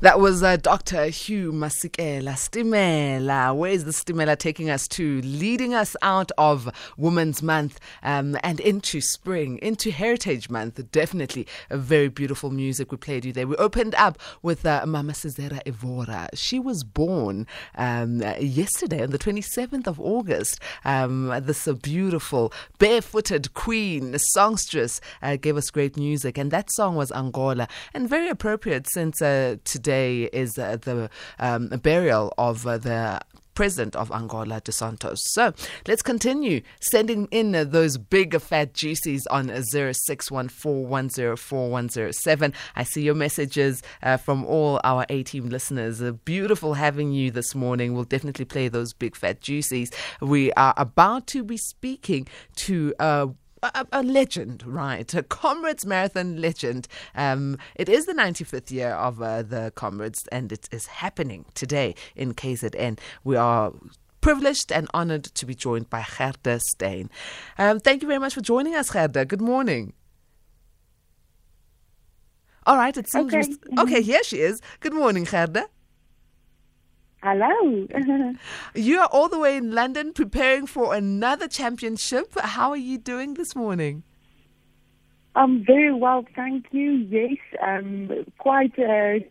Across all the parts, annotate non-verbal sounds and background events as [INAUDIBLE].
That was uh, Dr. Hugh Masekela. Stimela. Where is the Stimela taking us to? Leading us out of Women's Month um, and into spring, into Heritage Month. Definitely a very beautiful music we played you there. We opened up with uh, Mama Cesária Évora. She was born um, yesterday on the 27th of August. Um, this uh, beautiful, barefooted queen, songstress, uh, gave us great music. And that song was Angola. And very appropriate since uh, today is uh, the um, burial of uh, the president of Angola, Dos Santos. So let's continue sending in uh, those big fat juices on 0614104107. I see your messages uh, from all our A team listeners. Uh, beautiful having you this morning. We'll definitely play those big fat juices. We are about to be speaking to uh, a, a, legend, right? A Comrades Marathon legend. Um, it is the 95th year of uh, the Comrades, and it is happening today in KZN. We are privileged and honored to be joined by Gerda Steyn. Um, thank you very much for joining us, Gerda. Good morning. All right, it seems. Okay, okay here she is. Good morning, Gerda. Hello. you are all the way in London preparing for another championship. How are you doing this morning? I'm very well, thank you. Yes, um, quite uh,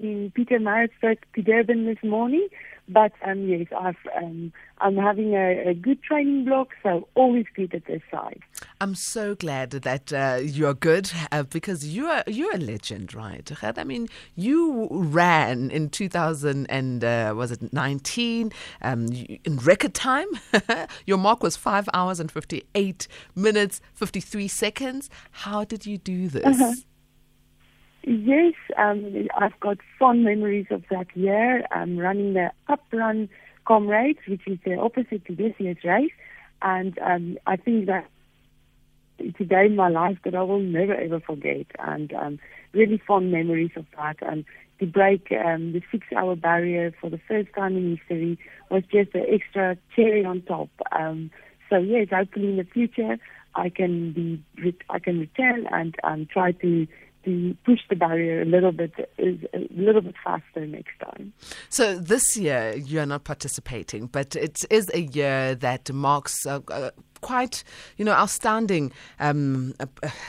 in Pietermaritzburg to Durban this morning. But um, yes, I've, um, I'm having a, a, good training block, so always good at this side. I'm so glad that uh, you are good uh, because you are you're a legend, right? I mean, you ran in 2000 and uh, was it 19 um, in record time. [LAUGHS] Your mark was five hours and 58 minutes 53 seconds. How did you do this? Uh-huh. Yes, um, I've got fond memories of that year. I'm running the Uprun Comrades, which is the opposite to this year's race. And um, I think that today in my life that I will never ever forget. And um, really fond memories of that. And to break um, the six hour barrier for the first time in history was just an extra cherry on top. Um, so yes, hopefully in the future I can be I can return and um, try to to push the barrier a little bit is a little bit faster next time. So this year you are not participating, but it is a year that marks. Uh, uh, quite, you know, outstanding um,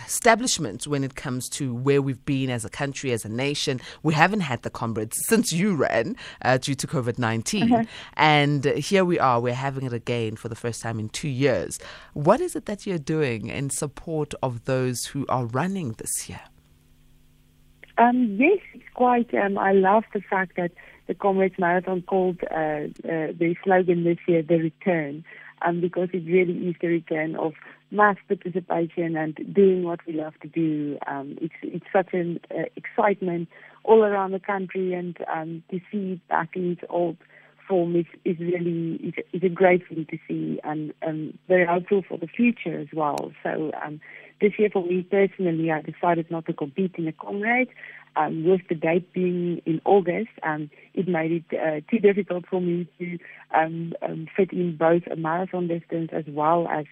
establishment when it comes to where we've been as a country, as a nation. We haven't had the comrades since you ran uh, due to COVID 19. Uh-huh. And here we are, we're having it again for the first time in two years. What is it that you're doing in support of those who are running this year? Um, yes, it's quite. Um, I love the fact that the Comrades Marathon called uh, uh, the slogan this year "The Return," um, because it really is the return of mass participation and doing what we love to do. Um, it's it's such an uh, excitement all around the country, and um, to see it back in its old form is, is really is, is a great thing to see, and um, very hopeful for the future as well. So. Um, this year, for me personally, I decided not to compete in the Comrades. Um, with the date being in August, um, it made it uh, too difficult for me to um, um, fit in both a marathon distance as well as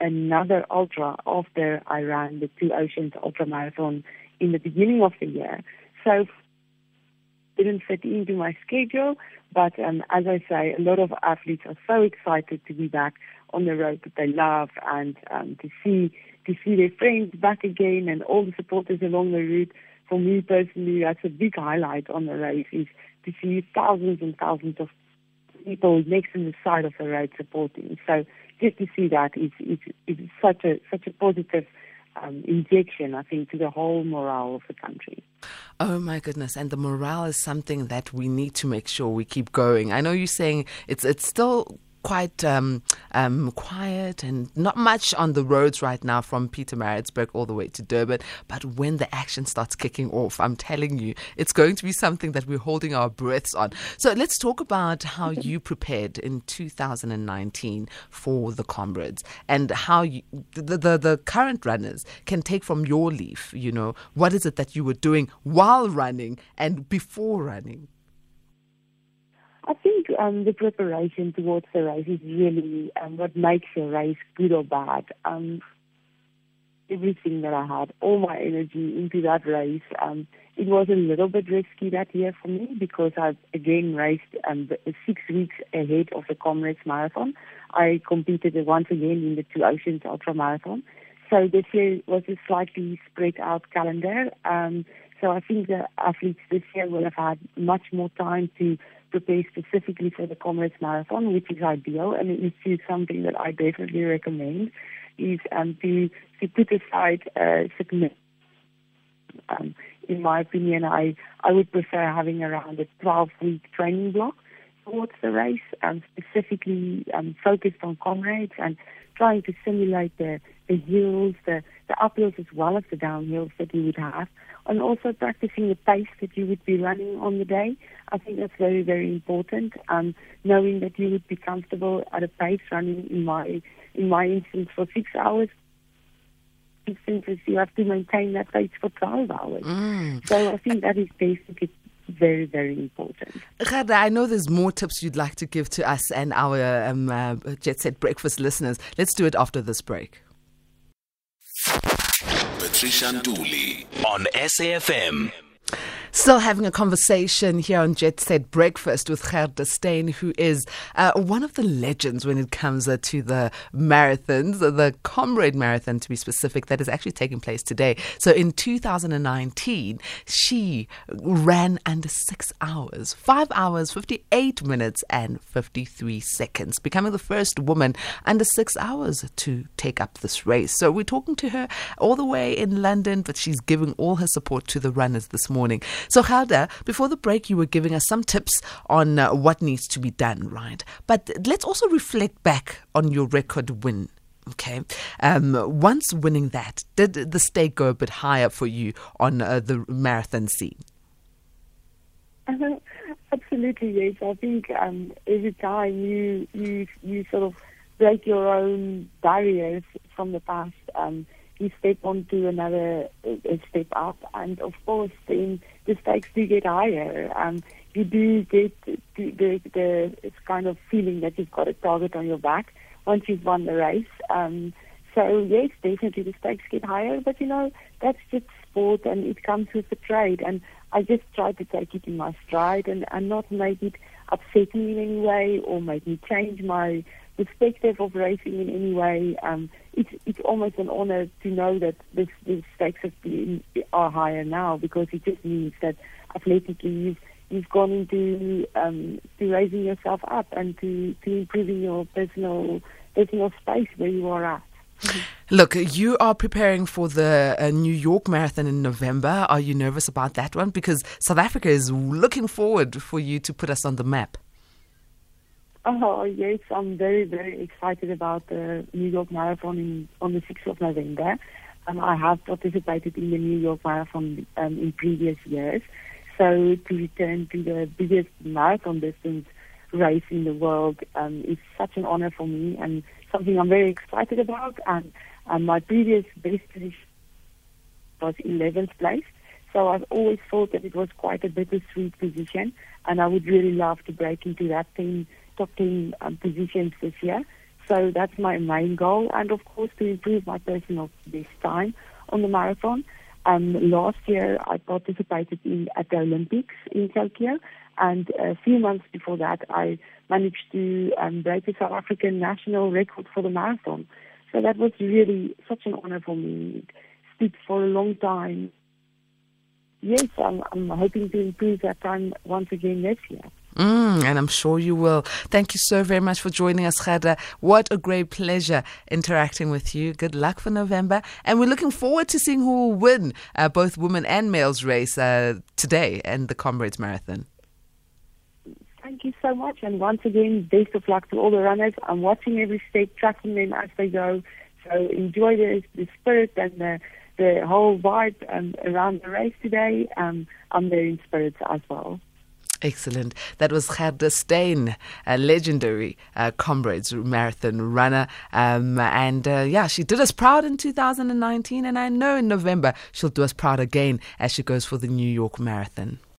another ultra after I ran the Two Oceans Ultra Marathon in the beginning of the year. So didn't fit into my schedule, but um, as I say, a lot of athletes are so excited to be back on the road that they love and um, to see to see their friends back again and all the supporters along the route. For me personally, that's a big highlight on the race is to see thousands and thousands of people next to the side of the road supporting. So just to see that is is, is such a such a positive um, injection, I think, to the whole morale of the country. Oh my goodness! And the morale is something that we need to make sure we keep going. I know you're saying it's it's still quite um, um, quiet and not much on the roads right now from Peter Pietermaritzburg all the way to Durban. But when the action starts kicking off, I'm telling you, it's going to be something that we're holding our breaths on. So let's talk about how you prepared in 2019 for the comrades and how you, the, the, the current runners can take from your leaf. You know, what is it that you were doing while running and before running? I think um, the preparation towards the race is really um, what makes a race good or bad. Um, everything that I had, all my energy into that race, um, it was a little bit risky that year for me because I again raced um, six weeks ahead of the Comrades Marathon. I competed once again in the Two Oceans Ultra Marathon. So this year was a slightly spread out calendar. Um, so I think the athletes this year will have had much more time to prepare specifically for the Comrades Marathon, which is ideal, and it is something that I definitely recommend, is um, to, to put aside uh, significant um, in my opinion, I, I would prefer having around a 12 week training block towards the race, um, specifically um, focused on comrades and trying to simulate the, the hills, the, the uphills as well as the downhills that you would have, and also practicing the pace that you would be running on the day. I think that's very, very important. Um, knowing that you would be comfortable at a pace running in my in my instance for six hours instances you have to maintain that pace for 12 hours. Mm. So I think that is basically very, very important. Gerda, I know there's more tips you'd like to give to us and our um, uh, Jet Set Breakfast listeners. Let's do it after this break. Patricia Nduli on SAFM. Still having a conversation here on Jet Set Breakfast with Gerda Steyn, who is uh, one of the legends when it comes uh, to the marathons, uh, the Comrade Marathon to be specific, that is actually taking place today. So in 2019, she ran under six hours, five hours, 58 minutes, and 53 seconds, becoming the first woman under six hours to take up this race. So we're talking to her all the way in London, but she's giving all her support to the runners this morning. So, Gerda, before the break, you were giving us some tips on uh, what needs to be done, right? But let's also reflect back on your record win. Okay. Um, once winning that, did the stake go a bit higher for you on uh, the marathon scene? Uh, [LAUGHS] absolutely, yes. I think um, every time you you you sort of break your own barriers from the past, um, you step onto another uh, step up, and of course, then the stakes do get higher. Um, you do get the, the, the kind of feeling that you've got a target on your back once you've won the race. Um, so yes, definitely the stakes get higher, but you know that's just sport, and it comes with the trade. And I just try to take it in my stride and, and not make it upset me in any way or make me change my perspective of racing in any way. Um, it's it's almost an honor to know that this, the stakes have been, are higher now because it just means that athletically you've you've gone into um, to raising yourself up and to, to improving your personal personal space where you are at. Look, you are preparing for the uh, New York Marathon in November. Are you nervous about that one? Because South Africa is looking forward for you to put us on the map. Oh, yes, I'm very, very excited about the New York Marathon in, on the 6th of November. Um, I have participated in the New York Marathon um, in previous years. So to return to the biggest marathon distance race in the world um, is such an honor for me and something I'm very excited about. And, and my previous best position was 11th place. So I've always thought that it was quite a bittersweet position, and I would really love to break into that team top 10 um, positions this year. So that's my main goal, and of course to improve my personal best time on the marathon. Um, last year I participated in at the Olympics in Tokyo, and a few months before that I managed to um, break the South African national record for the marathon. So that was really such an honor for me. It speaks for a long time. Yes, I'm, I'm hoping to improve that time once again this year. Mm, and I'm sure you will. Thank you so very much for joining us, Gerda. What a great pleasure interacting with you. Good luck for November. And we're looking forward to seeing who will win uh, both women and males race uh, today and the Comrades Marathon. Thank you so much. And once again, best of luck to all the runners. I'm watching every step, tracking them as they go. So enjoy the, the spirit and the, the whole vibe um, around the race today. Um, I'm there in spirits as well. Excellent. That was Gerda Steyn, a legendary uh, Comrades marathon runner. Um, and uh, yeah, she did us proud in 2019. And I know in November she'll do us proud again as she goes for the New York Marathon.